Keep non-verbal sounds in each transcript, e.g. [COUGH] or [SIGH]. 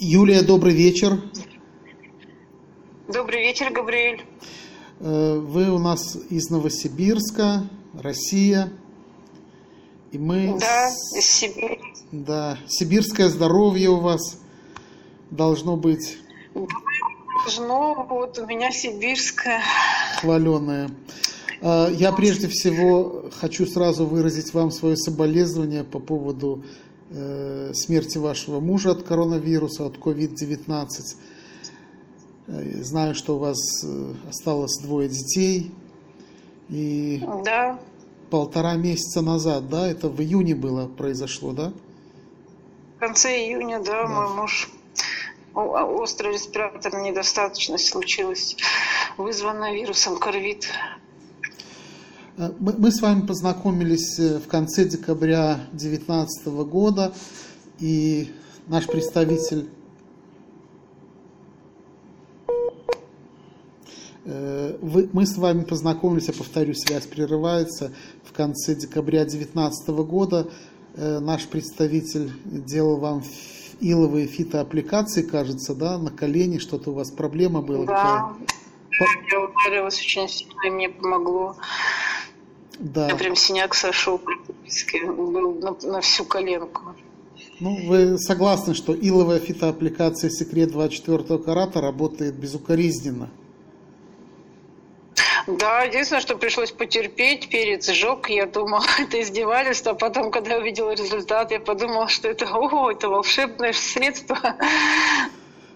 Юлия, добрый вечер. Добрый вечер, Габриэль. Э, вы у нас из Новосибирска, Россия. И мы... Да, из Сибири. Да, сибирское здоровье у вас должно быть. Должно, вот у меня сибирское. Хваленое. Э, я прежде всего хочу сразу выразить вам свое соболезнование по поводу смерти вашего мужа от коронавируса, от COVID-19. Э, знаю, что у вас э, осталось двое детей. И да. полтора месяца назад, да, это в июне было, произошло, да? В конце июня, да, да. мой муж острая респираторная недостаточность случилась, вызванная вирусом ковид. Э, мы, мы с вами познакомились э, в конце декабря 2019 года, и наш представитель э, вы, мы с вами познакомились, я повторюсь, связь прерывается, в конце декабря 2019 года. Наш представитель делал вам иловые фитоаппликации, кажется, да, на колени, что-то у вас проблема была. Да, я ударилась очень сильно, и мне помогло. Да. Я прям синяк сошел практически, был на, на всю коленку. Ну, вы согласны, что иловая фитоаппликация «Секрет 24 карата» работает безукоризненно? Да, единственное, что пришлось потерпеть, перец сжег, я думала, [LAUGHS] это издевательство, а потом, когда я увидела результат, я подумала, что это, о, это волшебное средство.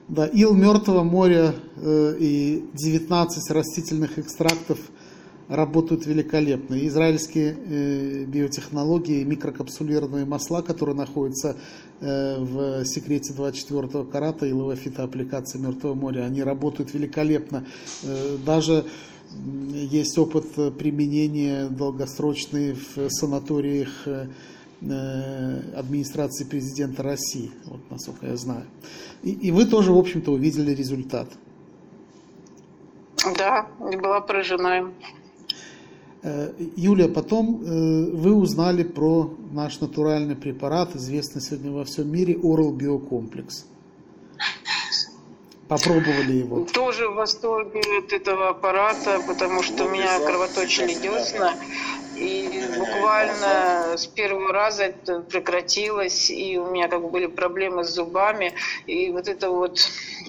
Да, ил Мертвого моря э, и 19 растительных экстрактов – работают великолепно. израильские э, биотехнологии, микрокапсулированные масла, которые находятся э, в секрете 24 карата и лавофитоаппликации Мертвого моря, они работают великолепно. Э, даже есть опыт применения долгосрочный в санаториях э, администрации президента России, вот насколько я знаю. И, и вы тоже, в общем-то, увидели результат. Да, была поражена им. Э, Юлия, потом э, вы узнали про наш натуральный препарат, известный сегодня во всем мире, Oral Биокомплекс. Попробовали его? Тоже в восторге от этого аппарата, потому что у меня кровоточили десна. И буквально с первого раза это прекратилось, и у меня как бы были проблемы с зубами. И вот это вот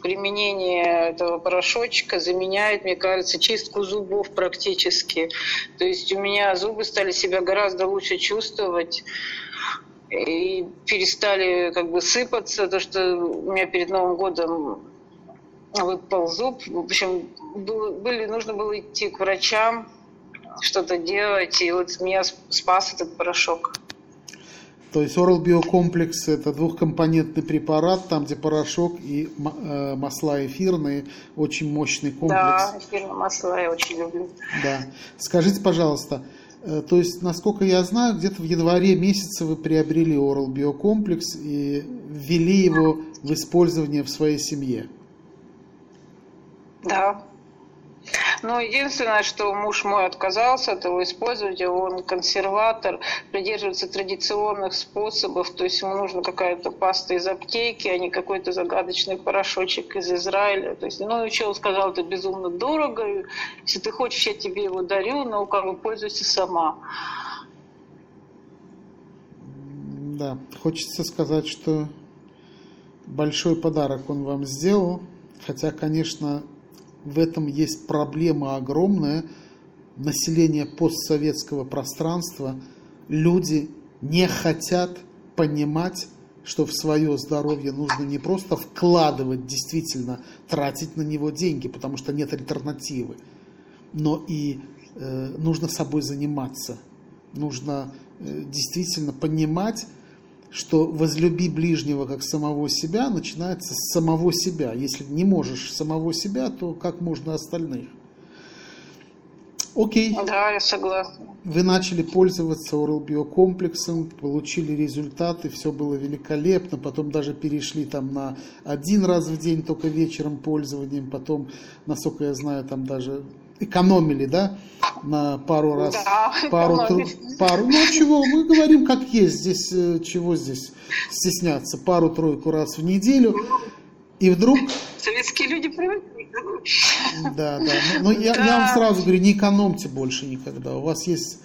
применение этого порошочка заменяет, мне кажется, чистку зубов практически. То есть у меня зубы стали себя гораздо лучше чувствовать и перестали как бы сыпаться, то, что у меня перед Новым годом выпал зуб. В общем, были, нужно было идти к врачам, что-то делать, и вот меня спас этот порошок. То есть Oral Биокомплекс – это двухкомпонентный препарат, там, где порошок и э, масла эфирные, очень мощный комплекс. Да, эфирные масла я очень люблю. Да. Скажите, пожалуйста, э, то есть, насколько я знаю, где-то в январе месяце вы приобрели Oral Биокомплекс и ввели его в использование в своей семье. Да. Ну, единственное, что муж мой отказался от его использовать, он консерватор, придерживается традиционных способов, то есть ему нужна какая-то паста из аптеки, а не какой-то загадочный порошочек из Израиля. То есть, ну, еще он сказал, это безумно дорого, если ты хочешь, я тебе его дарю, но как бы пользуйся сама. Да, хочется сказать, что большой подарок он вам сделал, хотя, конечно, в этом есть проблема огромная. Население постсоветского пространства, люди не хотят понимать, что в свое здоровье нужно не просто вкладывать, действительно тратить на него деньги, потому что нет альтернативы, но и э, нужно собой заниматься. Нужно э, действительно понимать, что возлюби ближнего как самого себя начинается с самого себя. Если не можешь самого себя, то как можно остальных? Окей. Да, я согласна. Вы начали пользоваться Oral биокомплексом, получили результаты, все было великолепно, потом даже перешли там на один раз в день только вечером пользованием, потом, насколько я знаю, там даже экономили, да, на пару раз, да, пару, пару, ну чего, мы говорим как есть, здесь э, чего здесь стесняться, пару-тройку раз в неделю, И вдруг... Советские люди привыкли. Да, да. Но, ну, но я, да. я вам сразу говорю, не экономьте больше никогда. У вас есть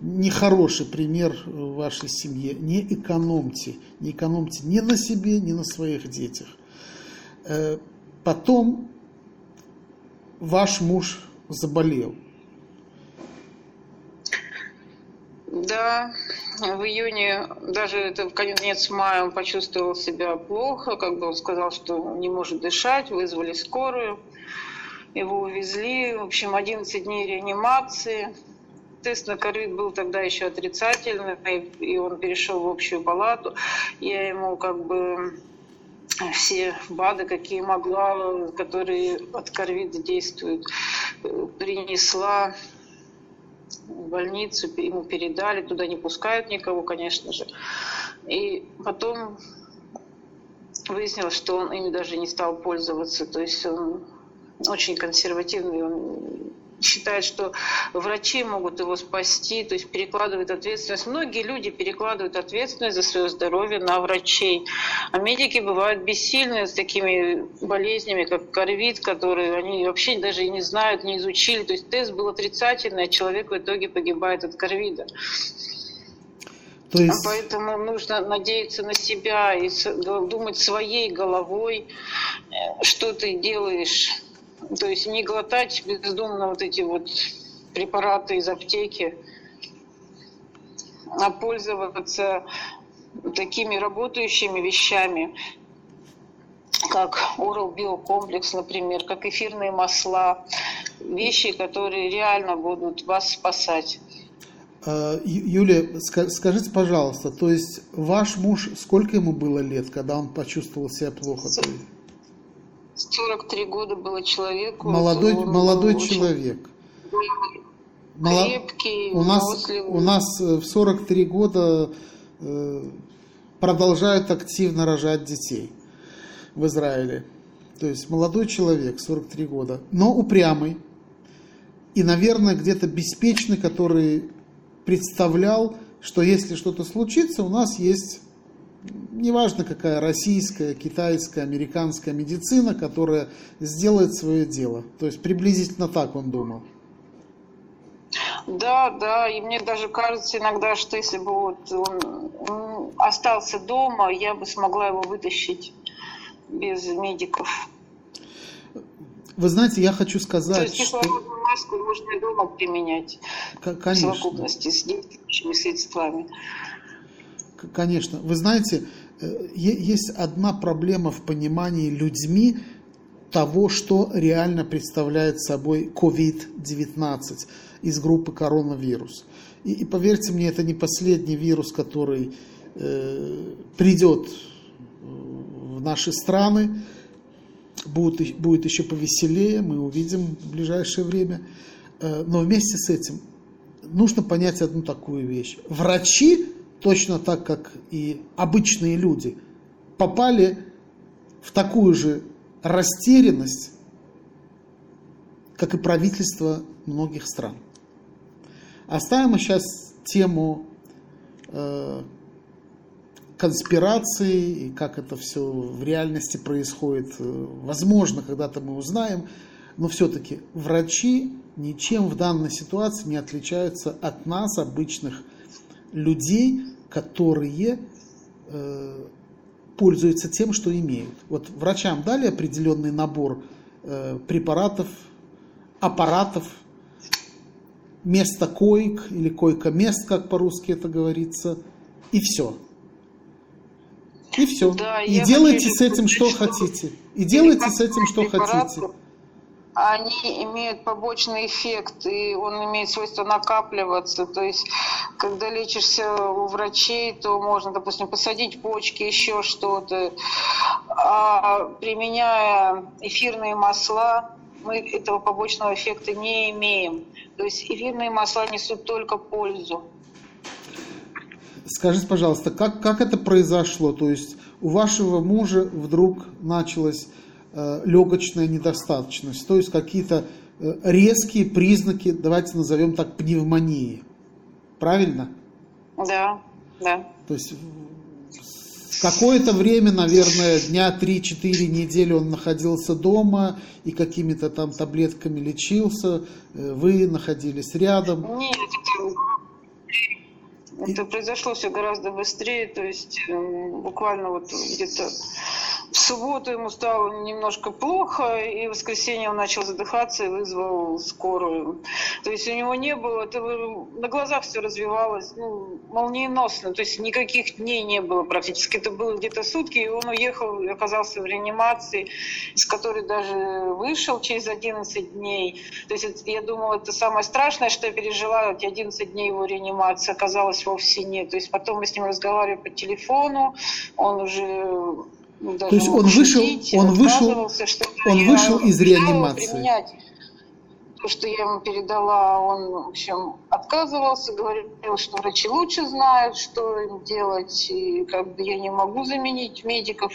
нехороший пример в вашей семье. Не экономьте. Не экономьте ни на себе, ни на своих детях. Э, потом ваш муж заболел. Да, в июне, даже это в конец мая, он почувствовал себя плохо, как бы он сказал, что не может дышать, вызвали скорую, его увезли, в общем, 11 дней реанимации. Тест на ковид был тогда еще отрицательный, и он перешел в общую палату. Я ему как бы все БАДы, какие могла, которые от ковида действуют, принесла в больницу, ему передали, туда не пускают никого, конечно же. И потом выяснилось, что он ими даже не стал пользоваться, то есть он очень консервативный, он считает, что врачи могут его спасти, то есть перекладывает ответственность. Многие люди перекладывают ответственность за свое здоровье на врачей. А медики бывают бессильны с такими болезнями, как корвид, которые они вообще даже и не знают, не изучили. То есть тест был отрицательный, а человек в итоге погибает от корвида. То есть... Поэтому нужно надеяться на себя и думать своей головой, э, что ты делаешь то есть не глотать бездумно вот эти вот препараты из аптеки, а пользоваться такими работающими вещами, как Oral Биокомплекс, например, как эфирные масла, вещи, которые реально будут вас спасать. А, Юлия, скажите, пожалуйста, то есть ваш муж, сколько ему было лет, когда он почувствовал себя плохо? 43 года было человеку. Молодой, молодой человек. Крепкий, у нас, у нас э, в 43 года э, продолжают активно рожать детей в Израиле. То есть молодой человек, 43 года, но упрямый. И, наверное, где-то беспечный, который представлял, что если что-то случится, у нас есть неважно какая российская, китайская, американская медицина, которая сделает свое дело. То есть приблизительно так он думал. Да, да, и мне даже кажется иногда, что если бы вот он остался дома, я бы смогла его вытащить без медиков. Вы знаете, я хочу сказать, То есть кислородную что... маску можно и дома применять Конечно. в совокупности с действующими средствами. Конечно. Вы знаете, э, есть одна проблема в понимании людьми того, что реально представляет собой COVID-19 из группы коронавирус. И, и поверьте мне, это не последний вирус, который э, придет в наши страны. Будет, будет еще повеселее, мы увидим в ближайшее время. Э, но вместе с этим нужно понять одну такую вещь. Врачи точно так, как и обычные люди, попали в такую же растерянность, как и правительство многих стран. Оставим сейчас тему э, конспирации и как это все в реальности происходит. Возможно, когда-то мы узнаем, но все-таки врачи ничем в данной ситуации не отличаются от нас, обычных людей, которые э, пользуются тем, что имеют. Вот врачам дали определенный набор э, препаратов, аппаратов, место коек или койка-мест, как по-русски это говорится, и все. И все. Да, и делайте с этим, что хотите. И делайте с этим, что хотите они имеют побочный эффект, и он имеет свойство накапливаться. То есть, когда лечишься у врачей, то можно, допустим, посадить почки, еще что-то. А применяя эфирные масла, мы этого побочного эффекта не имеем. То есть эфирные масла несут только пользу. Скажите, пожалуйста, как, как это произошло? То есть у вашего мужа вдруг началось легочная недостаточность, то есть какие-то э, резкие признаки, давайте назовем так, пневмонии. Правильно? Да, да. То есть Какое-то время, наверное, дня 3-4 недели он находился дома и какими-то там таблетками лечился. Э, вы находились рядом. Нет, это, это произошло все гораздо быстрее. То есть э, буквально вот где-то в субботу ему стало немножко плохо, и в воскресенье он начал задыхаться и вызвал скорую. То есть у него не было, это на глазах все развивалось ну, молниеносно, то есть никаких дней не было практически. Это было где-то сутки, и он уехал оказался в реанимации, из которой даже вышел через 11 дней. То есть я думала, это самое страшное, что я пережила, эти 11 дней его реанимации оказалось вовсе нет. То есть потом мы с ним разговаривали по телефону, он уже ну, То есть он вышел, он вышел, он вышел из реанимации. То, что я ему передала, он, в общем, отказывался, говорил, что врачи лучше знают, что им делать, и как бы я не могу заменить медиков.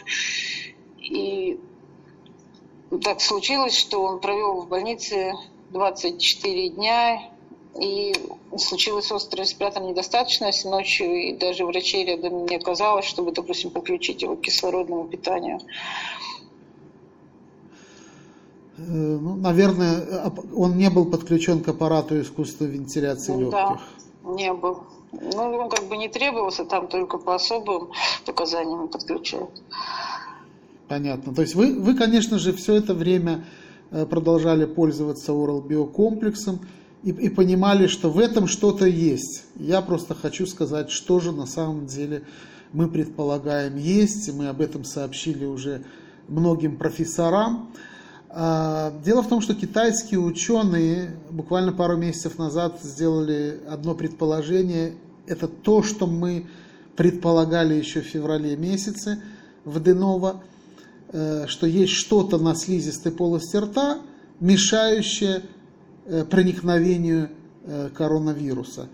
И так случилось, что он провел в больнице 24 дня, и случилась острая респираторная недостаточность ночью, и даже врачей рядом не оказалось, чтобы, допустим, подключить его к кислородному питанию. Э, ну, наверное, он не был подключен к аппарату искусственной вентиляции ну, легких. Да, не был. Ну, он как бы не требовался, там только по особым показаниям подключают. Понятно. То есть вы, вы, конечно же, все это время э, продолжали пользоваться Oral биокомплексом и, и понимали, что в этом что-то есть. Я просто хочу сказать, что же на самом деле мы предполагаем есть, и мы об этом сообщили уже многим профессорам. А, дело в том, что китайские ученые буквально пару месяцев назад сделали одно предположение. Это то, что мы предполагали еще в феврале месяце в Денова, э, что есть что-то на слизистой полости рта, мешающее проникновению э, коронавируса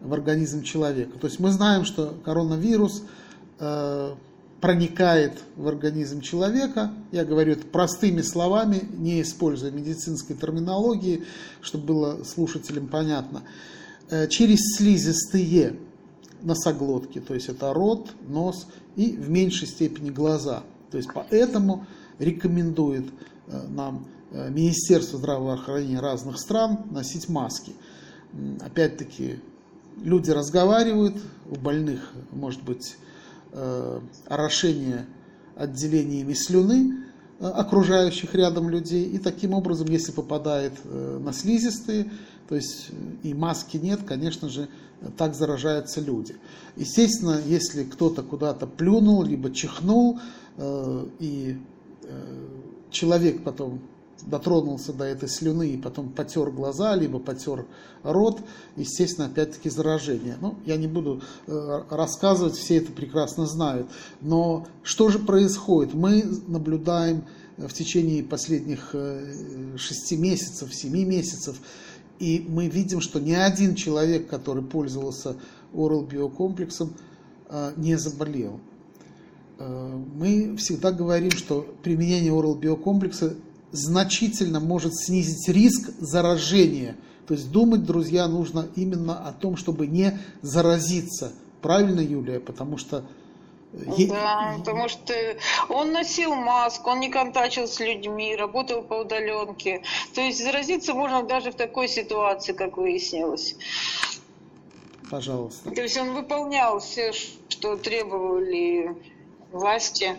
в организм человека. То есть мы знаем, что коронавирус э, проникает в организм человека, я говорю это простыми словами, не используя медицинской терминологии, чтобы было слушателям понятно, через слизистые носоглотки, то есть это рот, нос и в меньшей степени глаза. То есть поэтому рекомендует нам Э, Министерство здравоохранения разных стран носить маски. Опять-таки, люди разговаривают, у больных может быть э, орошение отделениями слюны э, окружающих рядом людей, и таким образом, если попадает на слизистые, то есть и маски нет, конечно же, так заражаются люди. Естественно, если кто-то куда-то плюнул, либо чихнул, и человек потом дотронулся до этой слюны и потом потер глаза, либо потер рот, естественно, опять-таки заражение. Ну, я не буду э, рассказывать, все это прекрасно знают. Но что же происходит? Мы наблюдаем в течение последних э, шести месяцев, семи месяцев, и мы видим, что ни один человек, который пользовался Oral биокомплексом, э, не заболел. Мы всегда говорим, что применение Oral биокомплекса значительно может снизить риск заражения. То есть думать, друзья, нужно именно о том, чтобы не заразиться. Правильно, Юлия? Потому что... Э, да, потому что он носил маску, он не контачил с людьми, работал по удаленке. То есть заразиться можно даже в такой ситуации, как выяснилось. Пожалуйста. То есть он выполнял все, что требовали власти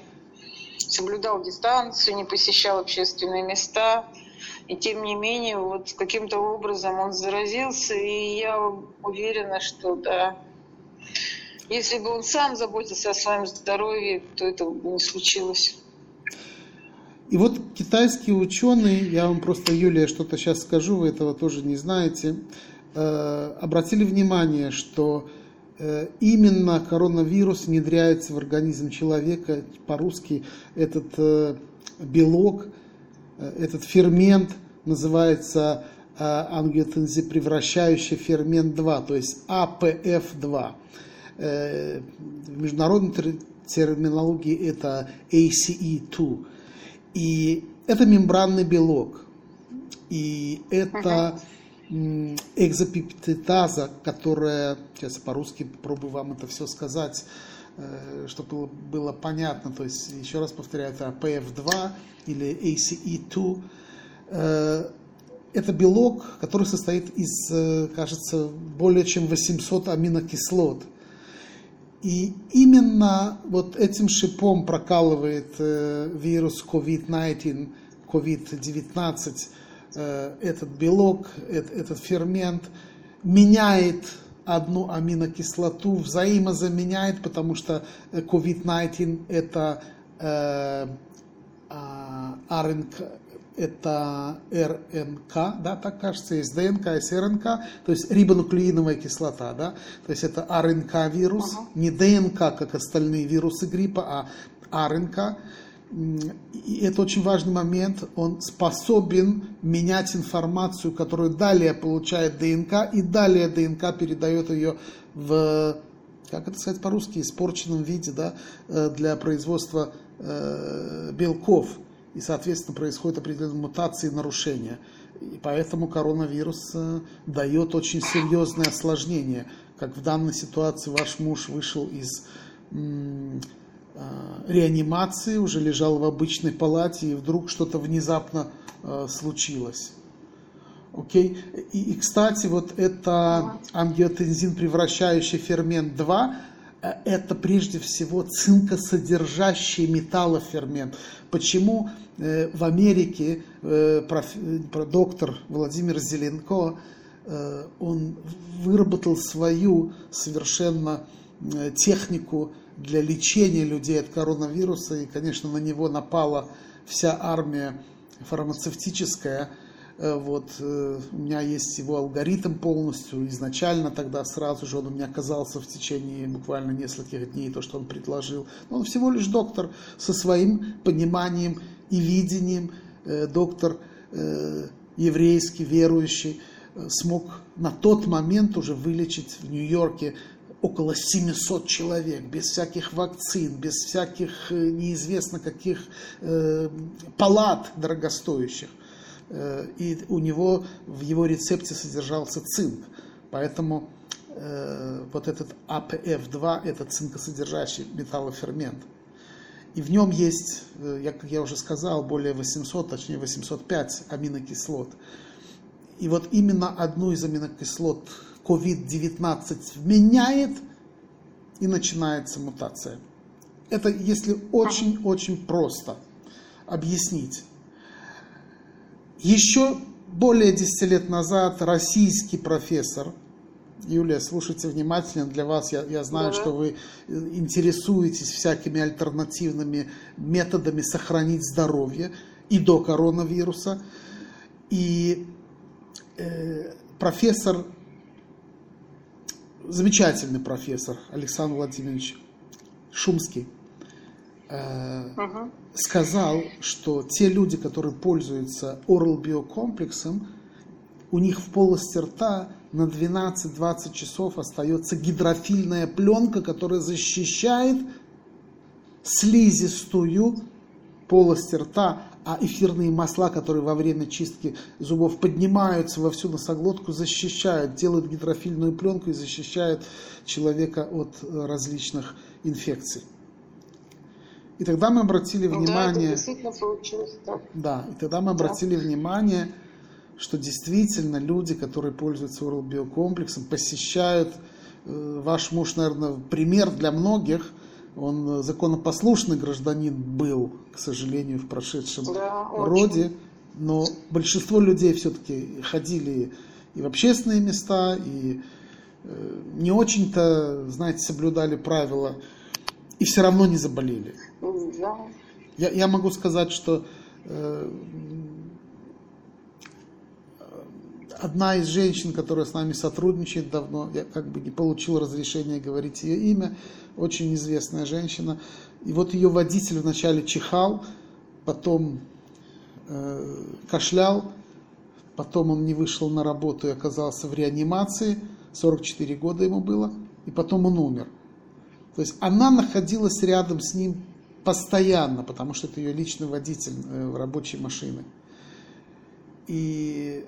соблюдал дистанцию, не посещал общественные места. И тем не менее, вот каким-то образом он заразился, и я уверена, что да, если бы он сам заботился о своем здоровье, то это бы не случилось. И вот китайские ученые, я вам просто, Юлия, что-то сейчас скажу, вы этого тоже не знаете, э, обратили внимание, что именно коронавирус внедряется в организм человека, по-русски этот э, белок, э, этот фермент называется ангиотензипревращающий фермент 2, то есть АПФ2. В международной терминологии это ACE2. И это мембранный белок. И это экзопептидаза, которая, сейчас по-русски пробую вам это все сказать, э, чтобы было понятно, то есть, еще раз повторяю, это PF2 или ACE2. Э, это белок, который состоит из, кажется, более чем 800 аминокислот. И именно вот этим шипом прокалывает вирус COVID-19, COVID-19 этот белок, этот фермент, меняет одну аминокислоту, взаимозаменяет, потому что COVID-19 это э, РНК, это РНК, да, так кажется, есть ДНК, есть РНК, то есть рибонуклеиновая кислота, да, то есть это РНК вирус, uh-huh. не ДНК, как остальные вирусы гриппа, а РНК и это очень важный момент, он способен менять информацию, которую далее получает ДНК, и далее ДНК передает ее в, как это сказать по-русски, испорченном виде, да, э, для производства э, белков. И, соответственно, происходят определенные мутации и нарушения. И поэтому коронавирус э, дает очень серьезное осложнение. Как в данной ситуации ваш муж вышел из реанимации, уже лежал в обычной палате, и вдруг что-то внезапно э, случилось. Окей? И, и, кстати, вот это ангиотензин, превращающий фермент 2, э, это прежде всего цинкосодержащий металлофермент. Почему э, в Америке э, доктор Владимир Зеленко, он выработал свою совершенно технику для лечения людей от коронавируса, и, конечно, на него напала вся армия фармацевтическая. Э, вот, э, у меня есть его алгоритм полностью, изначально тогда сразу же он у меня оказался в течение буквально нескольких дней, то, что он предложил. Но он всего лишь доктор со своим пониманием и видением, э, доктор еврейский, верующий, смог на тот момент уже вылечить в Нью-Йорке около 700 человек, без всяких вакцин, без всяких э, неизвестно каких э, палат дорогостоящих. Э, и у него в его рецепте содержался цинк. Поэтому э, вот этот АПФ-2 это цинкосодержащий металлофермент. И в нем есть, э, как я уже сказал, более 800, точнее 805 аминокислот. И вот именно одну из аминокислот COVID-19 вменяет, и начинается мутация. Это если очень-очень просто объяснить. Еще более 10 лет назад российский профессор, Юлия, слушайте внимательно, для вас я, я знаю, да. что вы интересуетесь всякими альтернативными методами сохранить здоровье и до коронавируса. И э, профессор замечательный профессор Александр Владимирович Шумский э, uh сказал, что те люди, которые пользуются oral биокомплексом, у них в полости рта на 12-20 часов остается гидрофильная пленка, которая защищает слизистую полости рта а эфирные масла, которые во время чистки зубов поднимаются во всю носоглотку, защищают, делают гидрофильную пленку и защищают человека от э, различных инфекций. И тогда мы обратили внимание... Да, да, и тогда мы обратили да. внимание, что действительно люди, которые пользуются Oral биокомплексом, посещают, э, ваш муж, наверное, пример для многих – он законопослушный гражданин был, к сожалению, в прошедшем да, роде, но большинство людей все-таки ходили и в общественные места, и э, не очень-то, знаете, соблюдали правила, и все равно не заболели. Да. Я, я могу сказать, что э, одна из женщин, которая с нами сотрудничает давно, я как бы не получил разрешения говорить ее имя, очень известная женщина. И вот ее водитель вначале чихал, потом э, кашлял, потом он не вышел на работу и оказался в реанимации, 44 года ему было, и потом он умер. То есть она находилась рядом с ним постоянно, потому что это ее личный водитель э, рабочей машины. И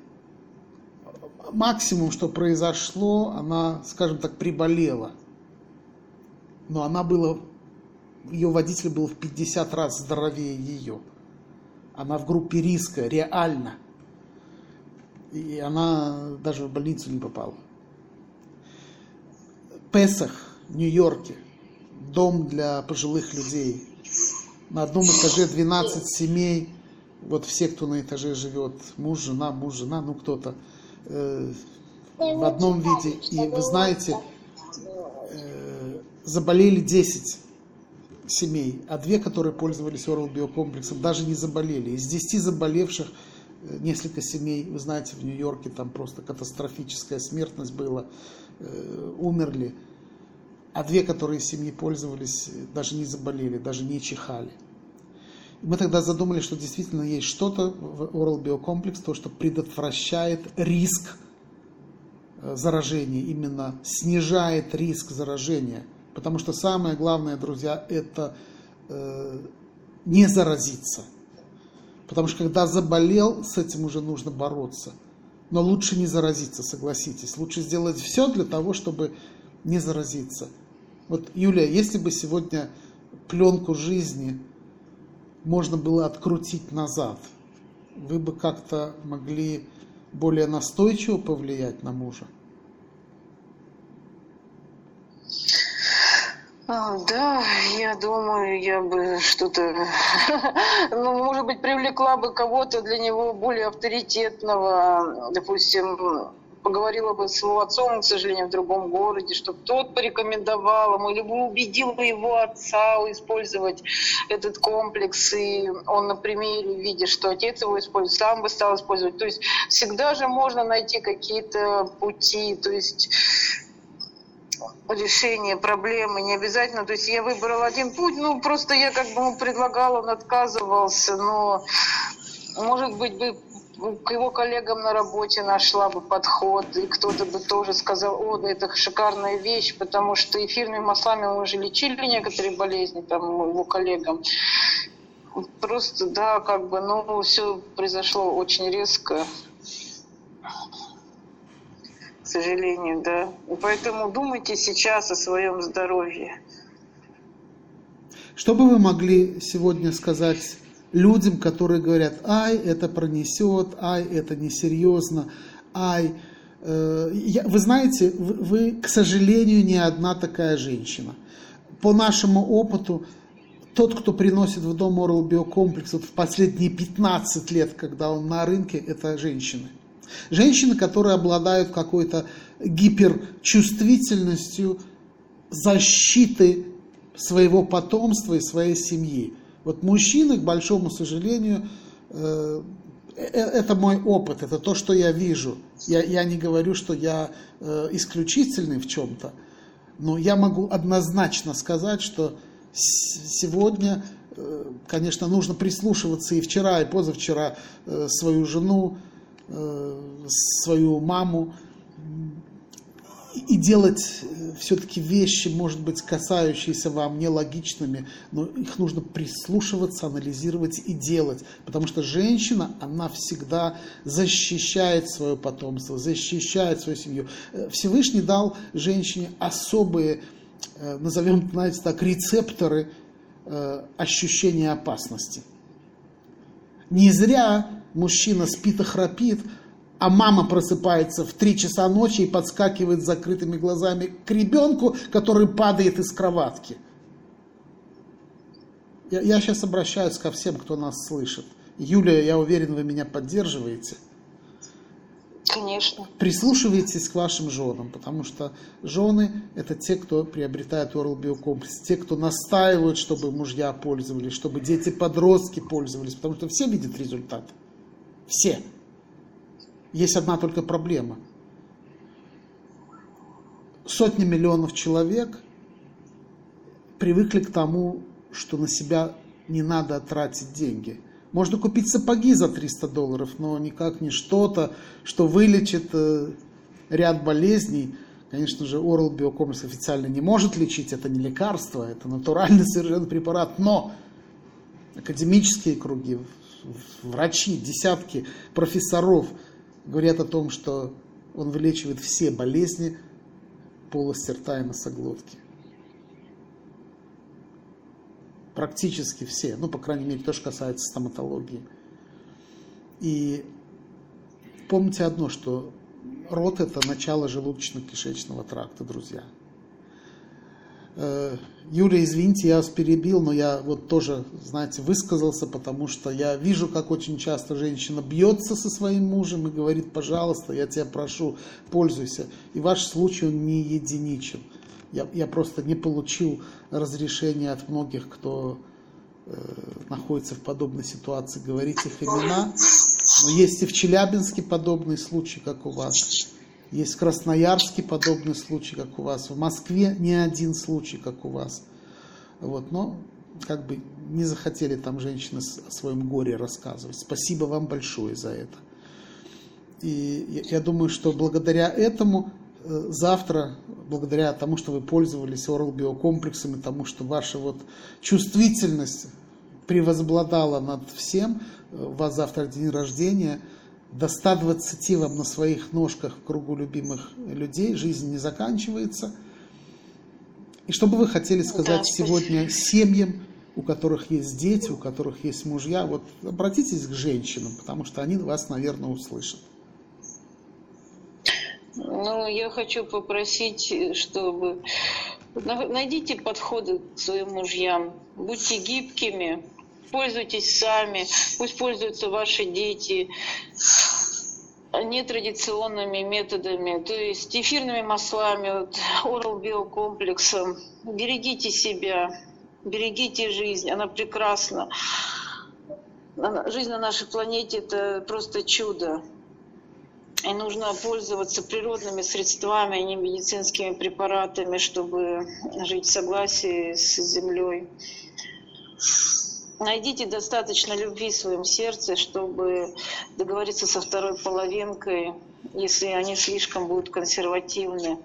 максимум, что произошло, она, скажем так, приболела – но она была, ее водитель был в 50 раз здоровее ее. Она в группе риска, реально. И она даже в больницу не попала. Песах, Нью-Йорке, дом для пожилых людей. На одном этаже 12 семей, вот все, кто на этаже живет, муж, жена, муж, жена, ну кто-то, в одном виде. И вы знаете, э, заболели 10 семей, а две, которые пользовались Oral биокомплексом, даже не заболели. Из 10 заболевших э, несколько семей, вы знаете, в Нью-Йорке там просто катастрофическая смертность была, э, умерли. А две, которые семьи пользовались, даже не заболели, даже не чихали. Мы тогда задумали, что действительно есть что-то в Oral биокомплекс, то, что предотвращает риск э, заражения, именно снижает риск заражения – Потому что самое главное, друзья, это э, не заразиться. Потому что когда заболел, с этим уже нужно бороться. Но лучше не заразиться, согласитесь. Лучше сделать все для того, чтобы не заразиться. Вот, Юлия, если бы сегодня пленку жизни можно было открутить назад, вы бы как-то могли более настойчиво повлиять на мужа? А, да, я думаю, я бы что-то, [LAUGHS] ну, может быть, привлекла бы кого-то для него более авторитетного, допустим, поговорила бы с его отцом, к сожалению, в другом городе, чтобы тот порекомендовал ему, либо убедил бы его отца использовать этот комплекс, и он на примере, видя, что отец его использует, сам бы стал использовать. То есть всегда же можно найти какие-то пути, то есть решение проблемы, не обязательно. То есть я выбрала один путь, ну просто я как бы ему предлагала, он отказывался, но может быть бы к его коллегам на работе нашла бы подход, и кто-то бы тоже сказал, о, да это шикарная вещь, потому что эфирными маслами мы уже лечили некоторые болезни там его коллегам. Просто, да, как бы, ну, все произошло очень резко сожалению, да. И поэтому думайте сейчас о своем здоровье. Что бы вы могли сегодня сказать людям, которые говорят, ай, это пронесет, ай, это несерьезно, ай, э, я, вы знаете, вы, вы, к сожалению, не одна такая женщина. По нашему опыту, тот, кто приносит в дом Oral Биокомплекс вот в последние 15 лет, когда он на рынке, это женщины. Женщины, которые обладают какой-то гиперчувствительностью защиты своего потомства и своей семьи. Вот мужчины, к большому сожалению, э, э, это мой опыт, это то, что я вижу. Я, я не говорю, что я э, исключительный в чем-то, но я могу однозначно сказать, что сегодня, конечно, нужно прислушиваться и вчера, и позавчера свою жену, Э, свою маму и делать э, все-таки вещи, может быть, касающиеся вам нелогичными, но их нужно прислушиваться, анализировать и делать. Потому что женщина, она всегда защищает свое потомство, защищает свою семью. Э, Всевышний дал женщине особые, назовем, знаете так, рецепторы ощущения опасности. Не зря мужчина спит и храпит, а мама просыпается в 3 часа ночи и подскакивает с закрытыми глазами к ребенку, который падает из кроватки. Я, я сейчас обращаюсь ко всем, кто нас слышит. Юлия, я уверен, вы меня поддерживаете. Конечно. Прислушивайтесь к вашим женам, потому что жены – это те, кто приобретает Oral биокомплекс, те, кто настаивают, чтобы мужья пользовались, чтобы дети-подростки пользовались, потому что все видят результат. Все. Есть одна только проблема. Сотни миллионов человек привыкли к тому, что на себя не надо тратить деньги. Можно купить сапоги за 300 долларов, но никак не что-то, что вылечит э, ряд болезней. Конечно же, Oral Biocommerce официально не может лечить, это не лекарство, это натуральный совершенно препарат, но академические круги, врачи, десятки профессоров говорят о том, что он вылечивает все болезни полости рта и носоглотки. Практически все. Ну, по крайней мере, то, что касается стоматологии. И помните одно, что рот – это начало желудочно-кишечного тракта, друзья. Э, Юрий, извините, я вас перебил, но я вот тоже, знаете, высказался, потому что я вижу, как очень часто женщина бьется со своим мужем и говорит, пожалуйста, я тебя прошу, пользуйся. И ваш случай, он не единичен. Я, я просто не получил разрешения от многих, кто э, находится в подобной ситуации, говорить их имена. Но есть и в Челябинске подобный случай, как у вас. Есть в Красноярске подобный случай, как у вас. В Москве не один случай, как у вас. Вот, но как бы не захотели там женщины о своем горе рассказывать. Спасибо вам большое за это. И я, думаю, что благодаря этому э, завтра, благодаря тому, что вы пользовались Oral биокомплексом и тому, что ваша вот чувствительность превозбладала над всем, э, у вас завтра день рождения – до 120 вам на своих ножках в кругу любимых людей, жизнь не заканчивается. И что бы вы хотели сказать да, сегодня семьям, у которых есть дети, у которых есть мужья, вот обратитесь к женщинам, потому что они вас, наверное, услышат. Ну, я хочу попросить, чтобы найдите подходы к своим мужьям, будьте гибкими, пользуйтесь сами, пусть пользуются ваши дети нетрадиционными методами, то есть эфирными маслами, вот, Oral биокомплексом. Берегите себя, берегите жизнь, она прекрасна. Жизнь на нашей планете – это просто чудо. И нужно пользоваться природными средствами, а не медицинскими препаратами, чтобы жить в согласии с Землей. Найдите достаточно любви в своем сердце, чтобы договориться со второй половинкой, если они слишком будут консервативны.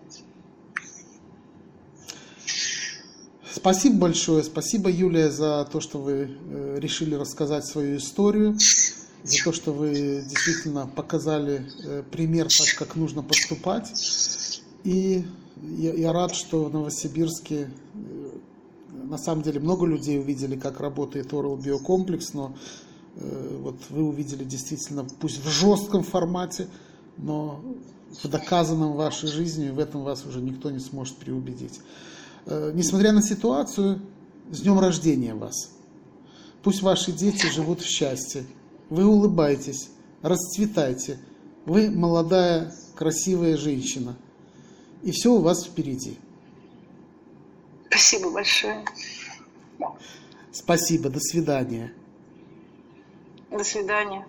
Спасибо большое. Спасибо, Юлия, за то, что вы э, решили рассказать свою историю, за то, что вы действительно показали э, пример, так как нужно поступать. И я, я рад, что в Новосибирске э, на самом деле много людей увидели, как работает Oral биокомплекс, но э, вот вы увидели действительно, пусть в жестком формате, но в доказанном вашей жизни, в этом вас уже никто не сможет переубедить. Э, несмотря на ситуацию, с днем рождения вас. Пусть ваши дети живут в счастье. Вы улыбаетесь, расцветайте. Вы молодая, красивая женщина. И все у вас впереди. Спасибо большое. Спасибо, до свидания. До свидания.